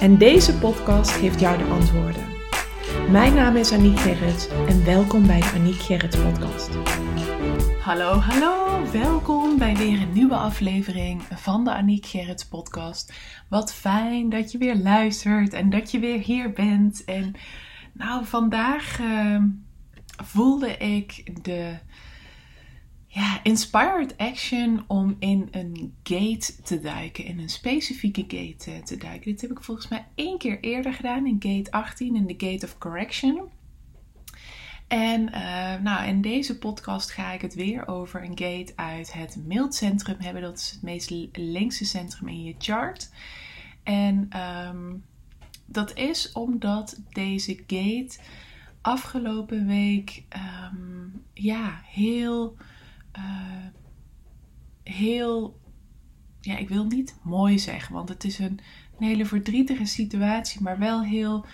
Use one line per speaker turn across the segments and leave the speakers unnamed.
En deze podcast geeft jou de antwoorden. Mijn naam is Aniek Gerrits en welkom bij de Aniek Gerrits podcast. Hallo, hallo, welkom bij weer een nieuwe aflevering van de Aniek Gerrits podcast. Wat fijn dat je weer luistert en dat je weer hier bent. En nou, vandaag uh, voelde ik de ja, inspired action om in een gate te duiken, in een specifieke gate eh, te duiken. Dit heb ik volgens mij één keer eerder gedaan in gate 18, in de gate of correction. En uh, nou, in deze podcast ga ik het weer over een gate uit het mildcentrum hebben. Dat is het meest linkse centrum in je chart. En um, dat is omdat deze gate afgelopen week um, ja, heel uh, heel, ja, ik wil niet mooi zeggen, want het is een, hele verdrietige situatie, maar wel heel,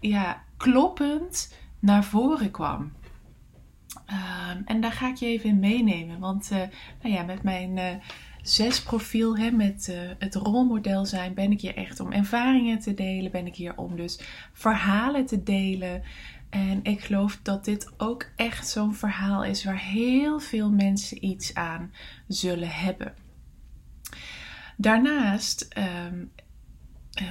ja, kloppend naar voren kwam. Uh, en daar ga ik je even in meenemen, want uh, nou ja, met mijn uh, zes profiel, hè, met het rolmodel zijn, ben ik hier echt om ervaringen te delen, ben ik hier om dus verhalen te delen. En ik geloof dat dit ook echt zo'n verhaal is waar heel veel mensen iets aan zullen hebben. Daarnaast, um,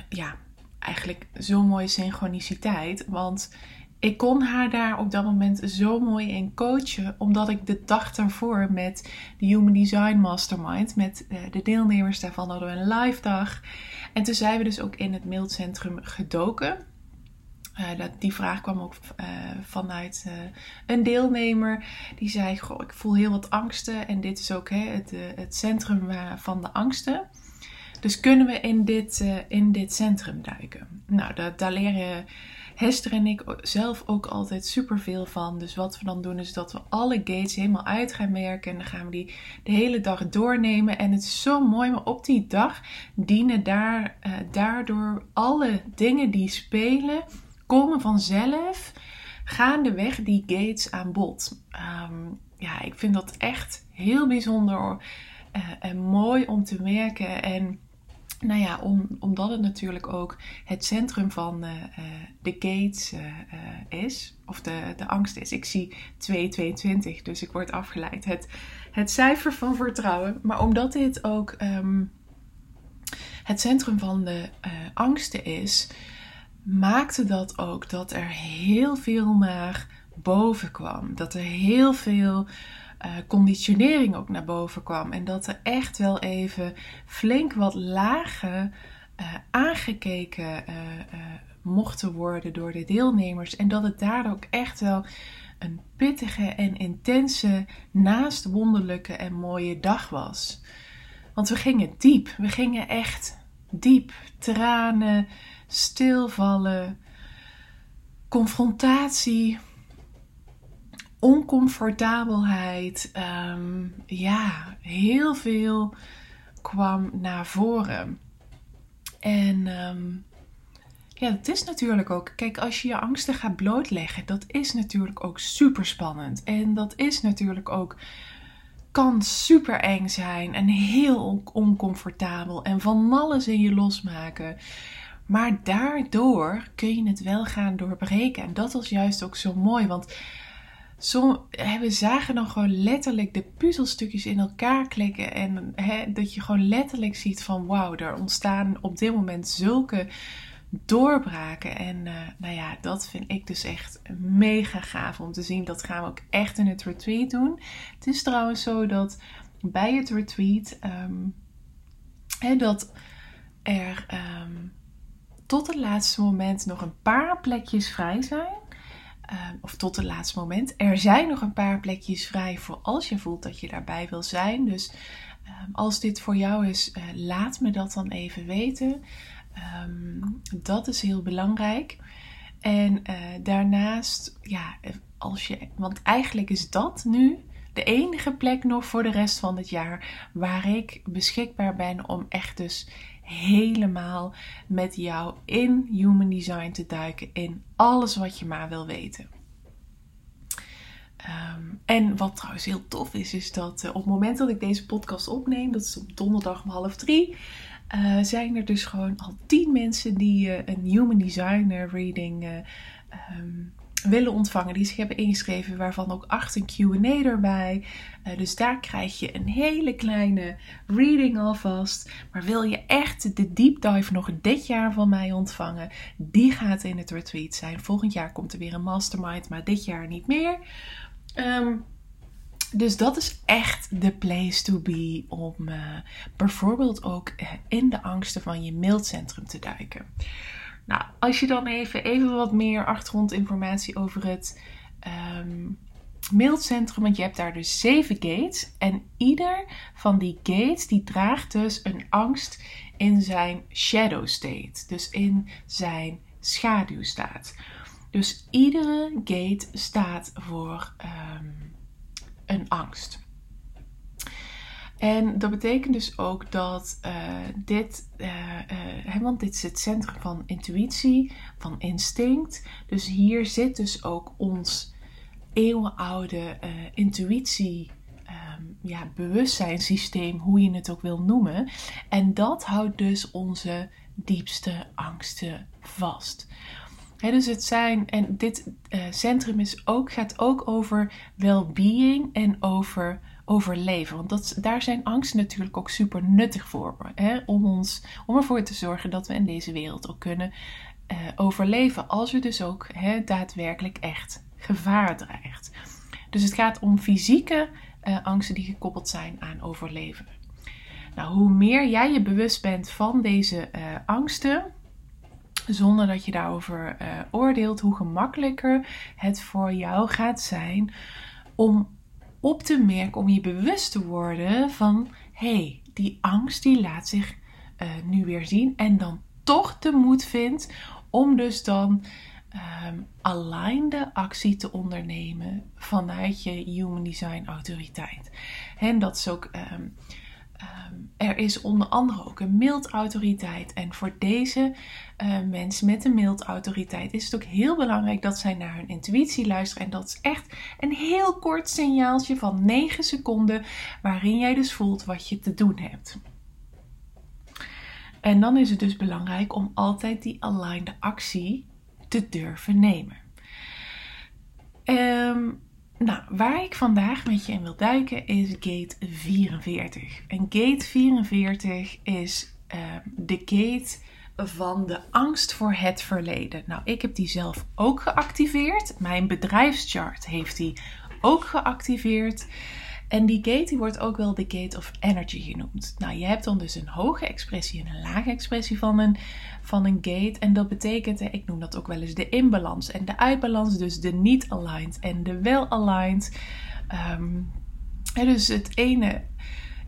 ja, eigenlijk zo'n mooie synchroniciteit. Want ik kon haar daar op dat moment zo mooi in coachen, omdat ik de dag daarvoor met de Human Design Mastermind, met eh, de deelnemers daarvan hadden we een live dag. En toen zijn we dus ook in het mailcentrum gedoken. Uh, dat, die vraag kwam ook uh, vanuit uh, een deelnemer. Die zei: Goh, ik voel heel wat angsten. En dit is ook hè, het, het centrum van de angsten. Dus kunnen we in dit, in dit centrum duiken? Nou, dat, daar leren Hester en ik zelf ook altijd super veel van. Dus wat we dan doen is dat we alle gates helemaal uit gaan merken. En dan gaan we die de hele dag doornemen. En het is zo mooi, maar op die dag dienen daar, daardoor alle dingen die spelen komen vanzelf gaandeweg die gates aan bod. Um, ja, ik vind dat echt heel bijzonder uh, en mooi om te merken. En nou ja, om, omdat het natuurlijk ook het centrum van uh, uh, de gates is, of de, de angst is. Ik zie 222, dus ik word afgeleid. Het, het cijfer van vertrouwen. Maar omdat dit ook um, het centrum van de angsten is, maakte dat ook dat er heel veel naar boven kwam. Dat er heel veel uh, conditionering ook naar boven kwam. En dat er echt wel even flink wat lagen uh, aangekeken uh, mochten worden door de deelnemers. En dat het daardoor ook echt wel een pittige en intense, naast wonderlijke en mooie dag was. Want we gingen diep. We gingen echt diep. Tranen, stilvallen, confrontatie, oncomfortabelheid. Um, ja, heel veel kwam naar voren. En um, ja, het is natuurlijk ook. Kijk, als je je angsten gaat blootleggen, dat is natuurlijk ook super spannend. En dat is natuurlijk ook. Kan super eng zijn en heel oncomfortabel en van alles in je losmaken. Maar daardoor kun je het wel gaan doorbreken. En dat was juist ook zo mooi. Want zo, we zagen dan gewoon letterlijk de puzzelstukjes in elkaar klikken. En dat je gewoon letterlijk ziet van wauw, er ontstaan op dit moment zulke doorbraken. En uh, nou ja, dat vind ik dus echt mega gaaf om te zien. Dat gaan we ook echt in het retreat doen. Het is trouwens zo dat bij het retreat um, dat er um, tot het laatste moment nog een paar plekjes vrij zijn. Uh, of tot het laatste moment. Er zijn nog een paar plekjes vrij voor als je voelt dat je daarbij wil zijn. Dus uh, als dit voor jou is, uh, laat me dat dan even weten. Ehm, dat is heel belangrijk. En daarnaast, ja, als je, want eigenlijk is dat nu de enige plek nog voor de rest van het jaar waar ik beschikbaar ben om echt dus helemaal met jou in human design te duiken in alles wat je maar wil weten. Ehm, en wat trouwens heel tof is, is dat uh, op het moment dat ik deze podcast opneem, dat is op donderdag om half drie, uh, zijn er dus gewoon al tien mensen die uh, een Human Designer reading um, willen ontvangen, die zich hebben ingeschreven, waarvan ook acht een QA erbij. Uh, dus daar krijg je een hele kleine reading alvast. Maar wil je echt de deep dive nog dit jaar van mij ontvangen? Die gaat in het retreat zijn. Volgend jaar komt er weer een mastermind, maar dit jaar niet meer. Um, dus dat is echt de place to be om uh, bijvoorbeeld ook uh, in de angsten van je mailcentrum te duiken. Nou, als je dan even, even wat meer achtergrondinformatie over het um, mailcentrum, want je hebt daar dus zeven gates. En ieder van die gates die draagt dus een angst in zijn shadow state. Dus in zijn schaduwstaat. Dus iedere gate staat voor um, een angst. En dat betekent dus ook dat uh, dit, uh, want dit is het centrum van intuïtie, van instinct. Dus hier zit dus ook ons eeuwenoude intuïtie, um, ja, bewustzijnssysteem, hoe je het ook wil noemen. En dat houdt dus onze diepste angsten vast. dus het zijn, en dit centrum is ook, gaat ook over well-being en over overleven. Want dat, daar zijn angsten natuurlijk ook super nuttig voor. Hè? Om, ons, om ervoor te zorgen dat we in deze wereld ook kunnen uh, overleven. Als we dus ook hè, daadwerkelijk echt gevaar dreigt. Dus het gaat om fysieke uh, angsten die gekoppeld zijn aan overleven. Nou, hoe meer jij je bewust bent van deze uh, angsten, zonder dat je daarover oordeelt, hoe gemakkelijker het voor jou gaat zijn om op te merken, om je bewust te worden van hé, hey, die angst die laat zich uh, nu weer zien en dan toch de moed vindt om dus dan um, aligned actie te ondernemen vanuit je Human Design autoriteit. En dat is ook Ehm, er is onder andere ook een mildautoriteit. En voor deze uh, mensen met een mildautoriteit is het ook heel belangrijk dat zij naar hun intuïtie luisteren. En dat is echt een heel kort signaaltje van 9 seconden, waarin jij dus voelt wat je te doen hebt. En dan is het dus belangrijk om altijd die aligned actie te durven nemen. Um, nou, waar ik vandaag met je in wil duiken is gate 44. En gate 44 is uh, de gate van de angst voor het verleden. Nou, ik heb die zelf ook geactiveerd. Mijn bedrijfschart heeft die ook geactiveerd. En die gate die wordt ook wel de gate of energy genoemd. Nou, je hebt dan dus een hoge expressie en een lage expressie van een, van een gate. En dat betekent, ik noem dat ook wel eens de inbalans en de uitbalans. Dus de niet aligned en de wel aligned. Um, dus het ene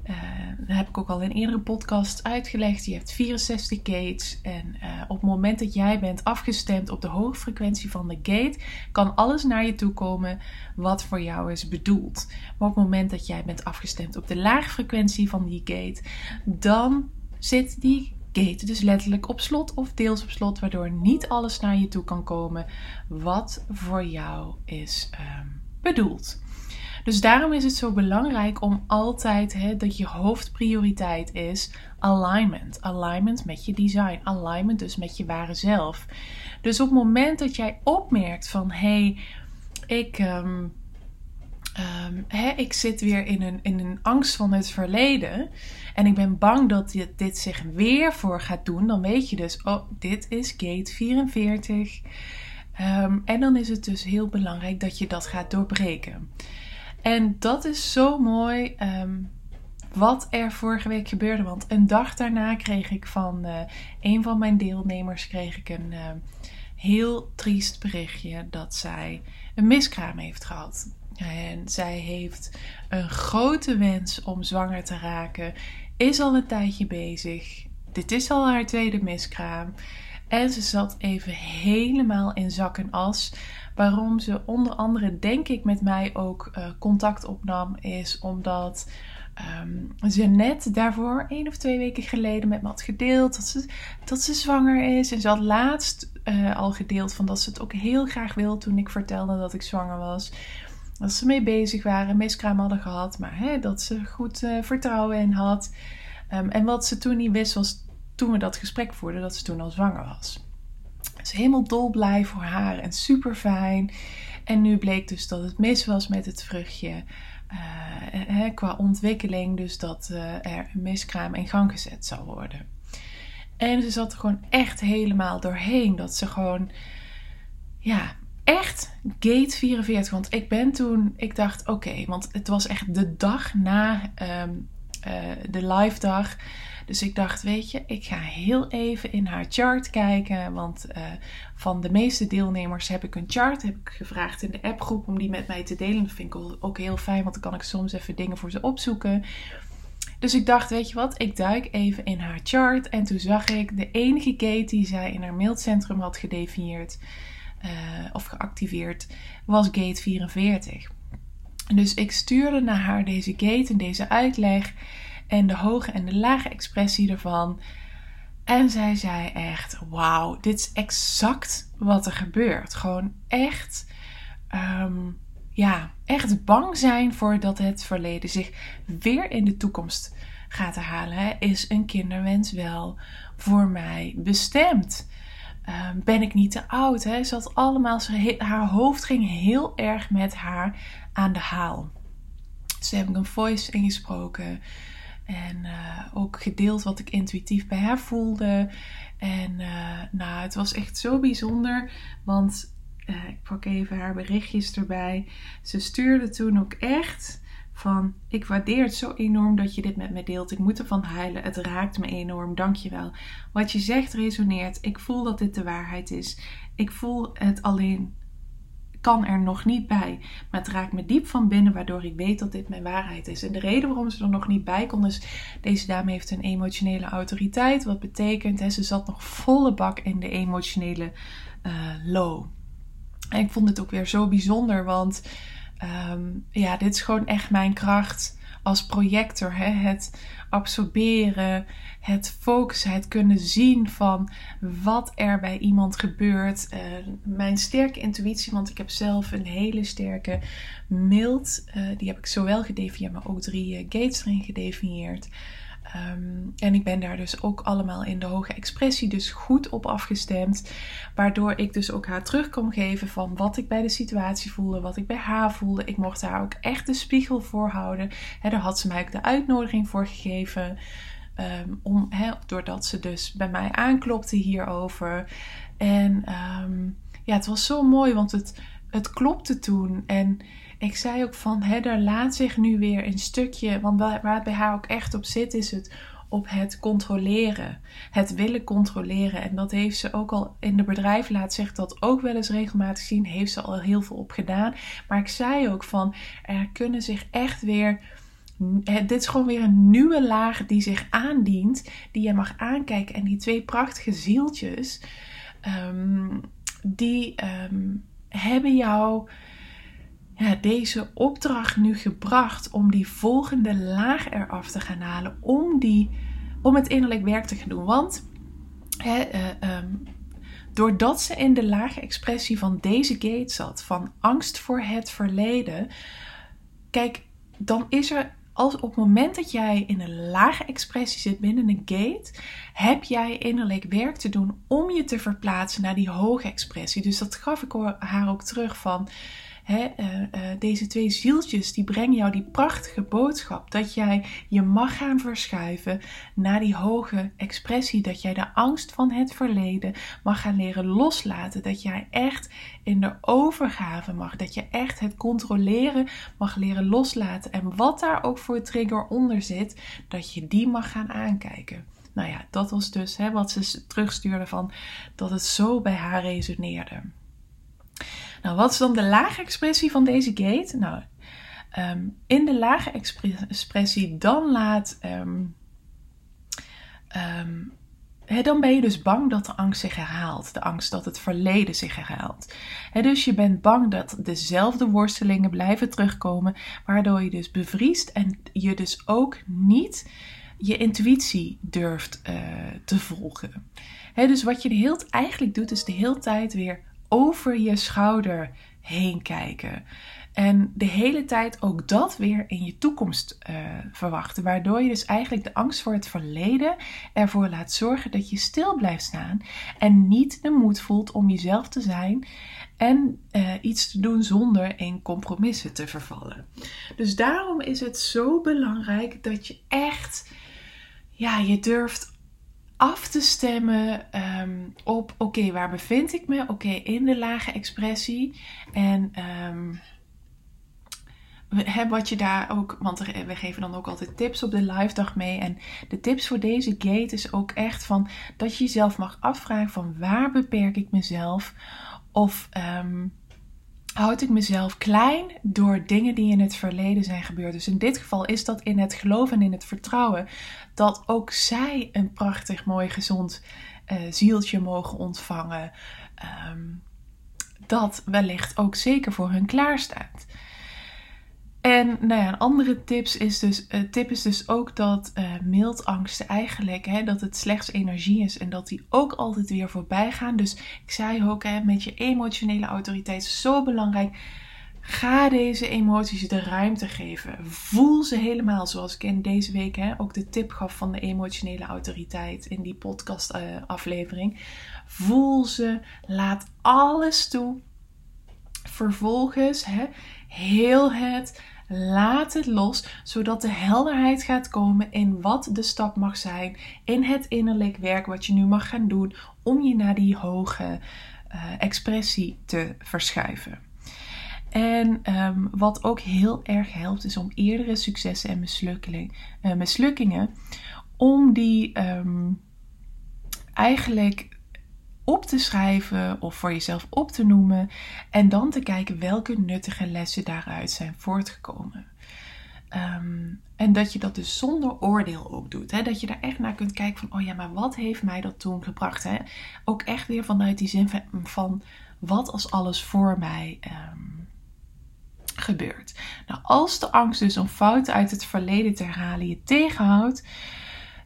uh, dat heb ik ook al in eerdere podcast uitgelegd. Je hebt 64 gates. En uh, op het moment dat jij bent afgestemd op de hoge frequentie van de gate, kan alles naar je toe komen wat voor jou is bedoeld. Maar op het moment dat jij bent afgestemd op de lage frequentie van die gate, dan zit die gate dus letterlijk op slot of deels op slot, waardoor niet alles naar je toe kan komen wat voor jou is um, bedoeld. Dus daarom is het zo belangrijk om altijd hè, dat je hoofdprioriteit is alignment. Alignment met je design. Alignment dus met je ware zelf. Dus op het moment dat jij opmerkt van hé, hey, ik. Um, ik zit weer in een, in een angst van het verleden. En ik ben bang dat dit, dit zich weer voor gaat doen. Dan weet je dus, oh, dit is gate 44. Um, en dan is het dus heel belangrijk dat je dat gaat doorbreken. En dat is zo mooi um, wat er vorige week gebeurde. Want een dag daarna kreeg ik van uh, een van mijn deelnemers kreeg ik een uh, heel triest berichtje dat zij een miskraam heeft gehad. En zij heeft een grote wens om zwanger te raken, is al een tijdje bezig. dit is al haar tweede miskraam. En ze zat even helemaal in zak en as. Waarom ze onder andere, denk ik, met mij ook uh, contact opnam, is omdat um, ze net daarvoor, één of twee weken geleden, met me had gedeeld dat ze, dat ze zwanger is. En ze had laatst uh, al gedeeld van dat ze het ook heel graag wil toen ik vertelde dat ik zwanger was. Dat ze mee bezig waren, miskraam hadden gehad, maar hè, dat ze goed uh, vertrouwen in had. Um, en wat ze toen niet wist was toen we dat gesprek voerden, dat ze toen al zwanger was. Is helemaal dolblij voor haar en super fijn. En nu bleek dus dat het mis was met het vruchtje. Uh, qua ontwikkeling, dus dat uh, er een miskraam in gang gezet zou worden. En ze zat er gewoon echt helemaal doorheen. Dat ze gewoon, ja, echt gate 44. Want ik ben toen, ik dacht, oké, want het was echt de dag na uh, de live dag. Dus ik dacht, weet je, ik ga heel even in haar chart kijken. Want uh, van de meeste deelnemers heb ik een chart. Heb ik gevraagd in de appgroep om die met mij te delen. Dat vind ik ook heel fijn, want dan kan ik soms even dingen voor ze opzoeken. Dus ik dacht, weet je wat, ik duik even in haar chart. En toen zag ik de enige gate die zij in haar mailcentrum had gedefinieerd uh, of geactiveerd, was gate 44. Dus ik stuurde naar haar deze gate en deze uitleg en de hoge en de lage expressie ervan. En zij zei echt: Wauw, dit is exact wat er gebeurt. Gewoon echt, um, ja, echt bang zijn voor dat het verleden zich weer in de toekomst gaat herhalen. Is een kinderwens wel voor mij bestemd? Um, ben ik niet te oud? Hè? Ze had allemaal, haar hoofd ging heel erg met haar aan de haal. Ze hebben een voice ingesproken. En uh, ook gedeeld wat ik intuïtief bij haar voelde. En uh, nou, het was echt zo bijzonder. Want uh, ik pak even haar berichtjes erbij. Ze stuurde toen ook echt van: Ik waardeer het zo enorm dat je dit met me deelt. Ik moet ervan huilen. Het raakt me enorm. Dankjewel. Wat je zegt resoneert. Ik voel dat dit de waarheid is. Ik voel het alleen kan er nog niet bij. Maar het raakt me diep van binnen, waardoor ik weet dat dit mijn waarheid is. En de reden waarom ze er nog niet bij kon, is deze dame heeft een emotionele autoriteit. Wat betekent, hè, ze zat nog volle bak in de emotionele uh, low. En ik vond het ook weer zo bijzonder, want um, ja, dit is gewoon echt mijn kracht als projector. Hè? Het absorberen, het focussen, het kunnen zien van wat er bij iemand gebeurt. Uh, mijn sterke intuïtie, want ik heb zelf een hele sterke mild. Uh, die heb ik zowel gedefinieerd, maar ook drie uh, gates erin gedefinieerd. Um, en ik ben daar dus ook allemaal in de hoge expressie dus goed op afgestemd. Waardoor ik dus ook haar terug kon geven van wat ik bij de situatie voelde, wat ik bij haar voelde. Ik mocht haar ook echt de spiegel voorhouden. He, daar had ze mij ook de uitnodiging voor gegeven. Um, om, doordat ze dus bij mij aanklopte hierover. En um, ja, het was zo mooi, want het, het klopte toen. En ik zei ook van, hè, er laat zich nu weer een stukje, want waar het bij haar ook echt op zit, is het op het controleren. Het willen controleren. En dat heeft ze ook al in de bedrijf, laat zich dat ook wel eens regelmatig zien, heeft ze al heel veel op gedaan. Maar ik zei ook van, er kunnen zich echt weer dit is gewoon weer een nieuwe laag die zich aandient, die je mag aankijken. En die twee prachtige zieltjes, um, die um, hebben jou ja, deze opdracht nu gebracht om die volgende laag eraf te gaan halen. Om, die, om het innerlijk werk te gaan doen. Want hè, uh, um, doordat ze in de lage expressie van deze gate zat, van angst voor het verleden. Kijk, dan is er als op het moment dat jij in een lage expressie zit binnen een gate, heb jij innerlijk werk te doen om je te verplaatsen naar die hoge expressie. Dus dat gaf ik haar ook terug van hè, uh, uh, deze twee zieltjes, die brengen jou die prachtige boodschap dat jij je mag gaan verschuiven naar die hoge expressie. Dat jij de angst van het verleden mag gaan leren loslaten. Dat jij echt in de overgave mag. Dat je echt het controleren mag leren loslaten. En wat daar ook voor trigger onder zit, dat je die mag gaan aankijken. Nou ja, dat was dus hè, wat ze terugstuurde van dat het zo bij haar resoneerde. Nou, wat is dan de lage expressie van deze gate? Nou, um, in de lage expressie dan laat um, dan ben je dus bang dat de angst zich herhaalt. De angst dat het verleden zich herhaalt. dus je bent bang dat dezelfde worstelingen blijven terugkomen, waardoor je dus bevriest en je dus ook niet je intuïtie durft uh, te volgen. dus wat je de hele, eigenlijk doet, is de hele tijd weer over je schouder heen kijken. En de hele tijd ook dat weer in je toekomst uh, verwachten. Waardoor je dus eigenlijk de angst voor het verleden ervoor laat zorgen dat je stil blijft staan. En niet de moed voelt om jezelf te zijn. En uh, iets te doen zonder in compromissen te vervallen. Dus daarom is het zo belangrijk dat je echt, ja, je durft af te stemmen um, op, oké, waar bevind ik me? Oké, in de lage expressie. En um, wat je daar ook, want we geven dan ook altijd tips op de live dag mee. En de tips voor deze gate is ook echt van dat je jezelf mag afvragen van waar beperk ik mezelf? Of um, houd ik mezelf klein door dingen die in het verleden zijn gebeurd. Dus in dit geval is dat in het geloof en in het vertrouwen dat ook zij een prachtig, mooi, gezond uh, zieltje mogen ontvangen. Um, dat wellicht ook zeker voor hun klaarstaat. En nou ja, een andere tips is dus, uh, tip is dus ook dat uh, mildangsten eigenlijk, hè, dat het slechts energie is en dat die ook altijd weer voorbij gaan. Dus ik zei ook, hè, met je emotionele autoriteit is zo belangrijk. Ga deze emoties de ruimte geven. Voel ze helemaal zoals ik in deze week hè, ook de tip gaf van de emotionele autoriteit in die podcast uh, aflevering. Voel ze, laat alles toe. Vervolgens hè, heel het Laat het los, zodat de helderheid gaat komen in wat de stap mag zijn, in het innerlijk werk wat je nu mag gaan doen om je naar die hoge uh, expressie te verschuiven. En um, wat ook heel erg helpt, is om eerdere successen en uh, mislukkingen, om die um, eigenlijk op te schrijven of voor jezelf op te noemen. En dan te kijken welke nuttige lessen daaruit zijn voortgekomen. Um, en dat je dat dus zonder oordeel ook doet. Hè? Dat je daar echt naar kunt kijken van, oh ja, maar wat heeft mij dat toen gebracht? Hè? Ook echt weer vanuit die zin van, wat als alles voor mij um, gebeurt. Nou, als de angst dus om fouten uit het verleden te herhalen je tegenhoudt,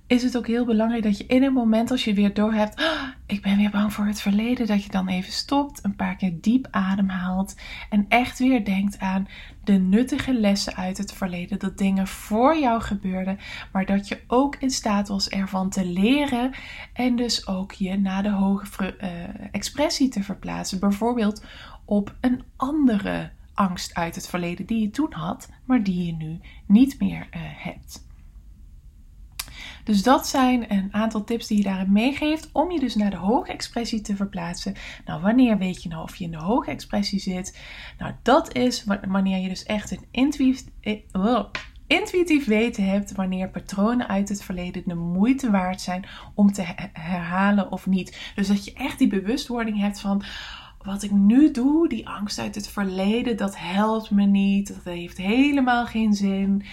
is het ook heel belangrijk dat je in een moment als je weer doorhebt, oh, ik ben weer bang voor het verleden, dat je dan even stopt, een paar keer diep ademhaalt en echt weer denkt aan de nuttige lessen uit het verleden, dat dingen voor jou gebeurden, maar dat je ook in staat was ervan te leren en dus ook je naar de hoge uh, expressie te verplaatsen, bijvoorbeeld op een andere angst uit het verleden die je toen had, maar die je nu niet meer uh, hebt. Dus dat zijn een aantal tips die je daarin meegeeft om je dus naar de hoge expressie te verplaatsen. Nou, wanneer weet je nou of je in de hoge expressie zit? Nou, dat is wanneer je dus echt een intuïtief, eh, intuïtief weten hebt wanneer patronen uit het verleden de moeite waard zijn om te herhalen of niet. Dus dat je echt die bewustwording hebt van wat ik nu doe, die angst uit het verleden, dat helpt me niet. Dat heeft helemaal geen zin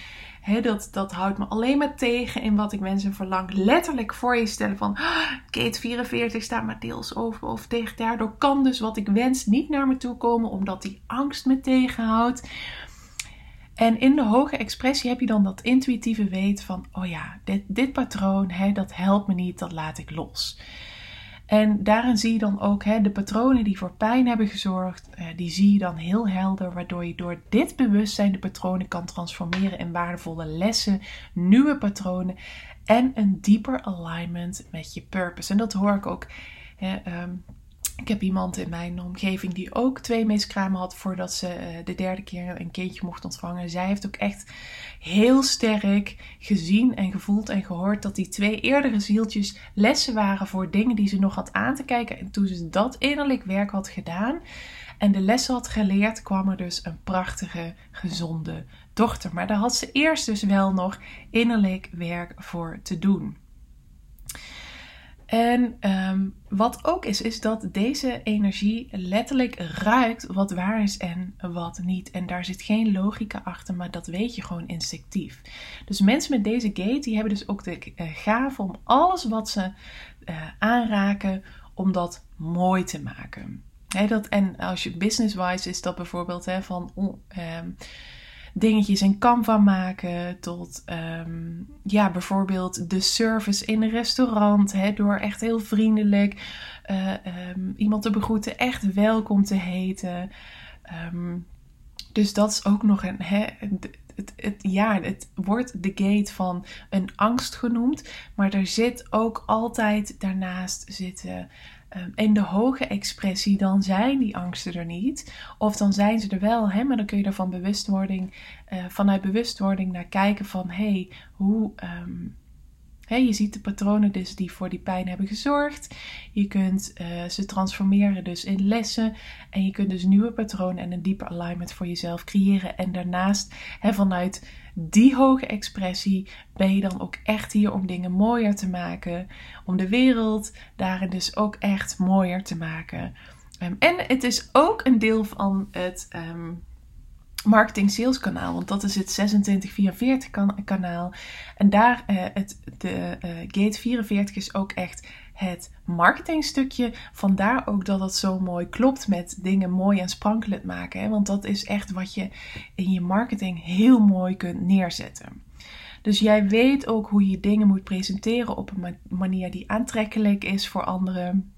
dat, dat houdt me alleen maar tegen in wat ik wens en verlang. Letterlijk voor je stellen van ah, Kate 44 staat maar deels over of tegen. Daardoor kan dus wat ik wens niet naar me toe komen omdat die angst me tegenhoudt. En in de hoge expressie heb je dan dat intuïtieve weet van, oh ja, dit, dit patroon, hè, dat helpt me niet, dat laat ik los. En daarin zie je dan ook hè, de patronen die voor pijn hebben gezorgd, eh, die zie je dan heel helder, waardoor je door dit bewustzijn de patronen kan transformeren in waardevolle lessen, nieuwe patronen en een dieper alignment met je purpose. En dat hoor ik ook. Hè, ehm, ik heb iemand in mijn omgeving die ook twee miskramen had voordat ze eh, de derde keer een kindje mocht ontvangen. Zij heeft ook echt heel sterk gezien en gevoeld en gehoord dat die twee eerdere zieltjes lessen waren voor dingen die ze nog had aan te kijken. En toen ze dat innerlijk werk had gedaan en de lessen had geleerd, kwam er dus een prachtige, gezonde dochter. Maar daar had ze eerst dus wel nog innerlijk werk voor te doen. En um, wat ook is, is dat deze energie letterlijk ruikt wat waar is en wat niet. En daar zit geen logica achter, maar dat weet je gewoon instinctief. Dus mensen met deze gate, die hebben dus ook de uh, gave om alles wat ze aanraken om dat mooi te maken. dat, en als je business-wise is dat bijvoorbeeld van um, dingetjes in Canva maken tot um, ja, bijvoorbeeld de service in een restaurant. Hè, door echt heel vriendelijk uh, um, iemand te begroeten, echt welkom te heten. dus dat is ook nog een. Hè, het, het, ja, het wordt de gate van een angst genoemd. Maar er zit ook altijd daarnaast zitten in de hoge expressie, dan zijn die angsten er niet. Of dan zijn ze er wel, hè, maar dan kun je er van bewustwording, uh, vanuit bewustwording naar kijken van hé, hey, hoe. Um, je ziet de patronen dus die voor die pijn hebben gezorgd. Je kunt uh, ze transformeren dus in lessen. En je kunt dus nieuwe patronen en een dieper alignment voor jezelf creëren. En daarnaast vanuit die hoge expressie ben je dan ook echt hier om dingen mooier te maken. Om de wereld daarin dus ook echt mooier te maken. Um, en het is ook een deel van het um, marketing sales kanaal. Want dat is het 2644 kanaal. En daar, uh, het, de uh, gate 44 is ook echt het marketingstukje. Vandaar ook dat het zo mooi klopt met dingen mooi en sprankelend maken. Hè? Want dat is echt wat je in je marketing heel mooi kunt neerzetten. Dus jij weet ook hoe je dingen moet presenteren op een manier die aantrekkelijk is voor anderen.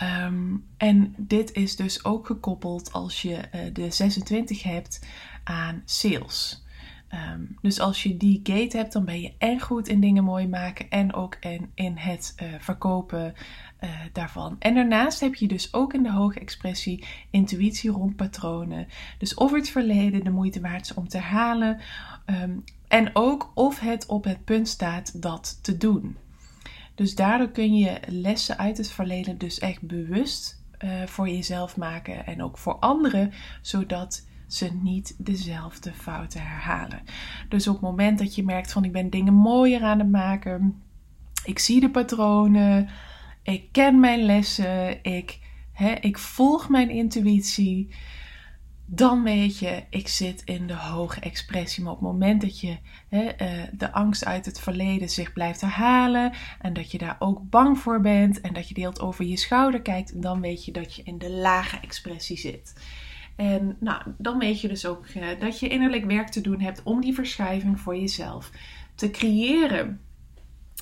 Ehm, en dit is dus ook gekoppeld als je uh, de 26 hebt aan sales. Ehm, dus als je die gate hebt, dan ben je en goed in dingen mooi maken en ook in, in het uh, verkopen uh, daarvan. En daarnaast heb je dus ook in de hoge expressie intuïtie rond patronen. Dus of het verleden de moeite waard is om te herhalen. Um, en ook of het op het punt staat dat te doen. Dus daardoor kun je lessen uit het verleden dus echt bewust uh, voor jezelf maken en ook voor anderen, zodat ze niet dezelfde fouten herhalen. Dus op het moment dat je merkt van ik ben dingen mooier aan het maken, ik zie de patronen, ik ken mijn lessen, ik, hè, ik volg mijn intuïtie dan weet je, ik zit in de hoge expressie. Maar op het moment dat je hè, uh, de angst uit het verleden zich blijft herhalen en dat je daar ook bang voor bent en dat je deelt over je schouder kijkt, dan weet je dat je in de lage expressie zit. En nou, dan weet je dus ook uh, dat je innerlijk werk te doen hebt om die verschuiving voor jezelf te creëren.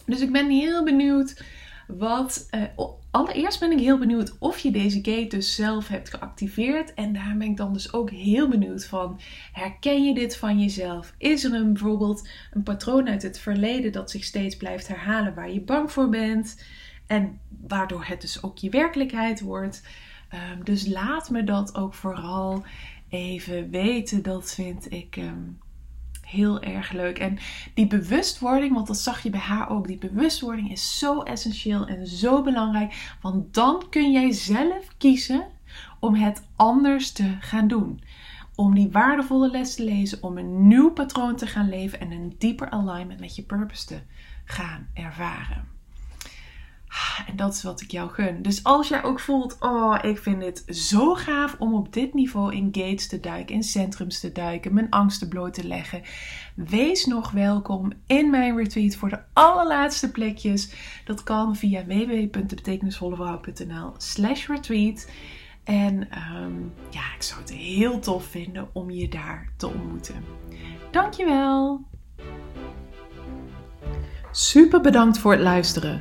Dus ik ben heel benieuwd wat. Uh, allereerst ben ik heel benieuwd of je deze gate dus zelf hebt geactiveerd. En daar ben ik dan dus ook heel benieuwd van. Herken je dit van jezelf? Is er een, bijvoorbeeld een patroon uit het verleden dat zich steeds blijft herhalen waar je bang voor bent? En waardoor het dus ook je werkelijkheid wordt. Um, dus laat me dat ook vooral even weten. Dat vind ik. Um, heel erg leuk. En die bewustwording, want dat zag je bij haar ook, die bewustwording is zo essentieel en zo belangrijk. Want dan kun jij zelf kiezen om het anders te gaan doen. Om die waardevolle les te lezen, om een nieuw patroon te gaan leven en een dieper alignment met je purpose te gaan ervaren. En dat is wat ik jou gun. Dus als jij ook voelt, oh, ik vind het zo gaaf om op dit niveau in gates te duiken, in centrums te duiken, mijn angsten bloot te leggen. Wees nog welkom in mijn retreat voor de allerlaatste plekjes. Dat kan via www.betekenisvolleverhaal.nl slash retreat. En um, ja, ik zou het heel tof vinden om je daar te ontmoeten. Dankjewel! Super bedankt voor het luisteren.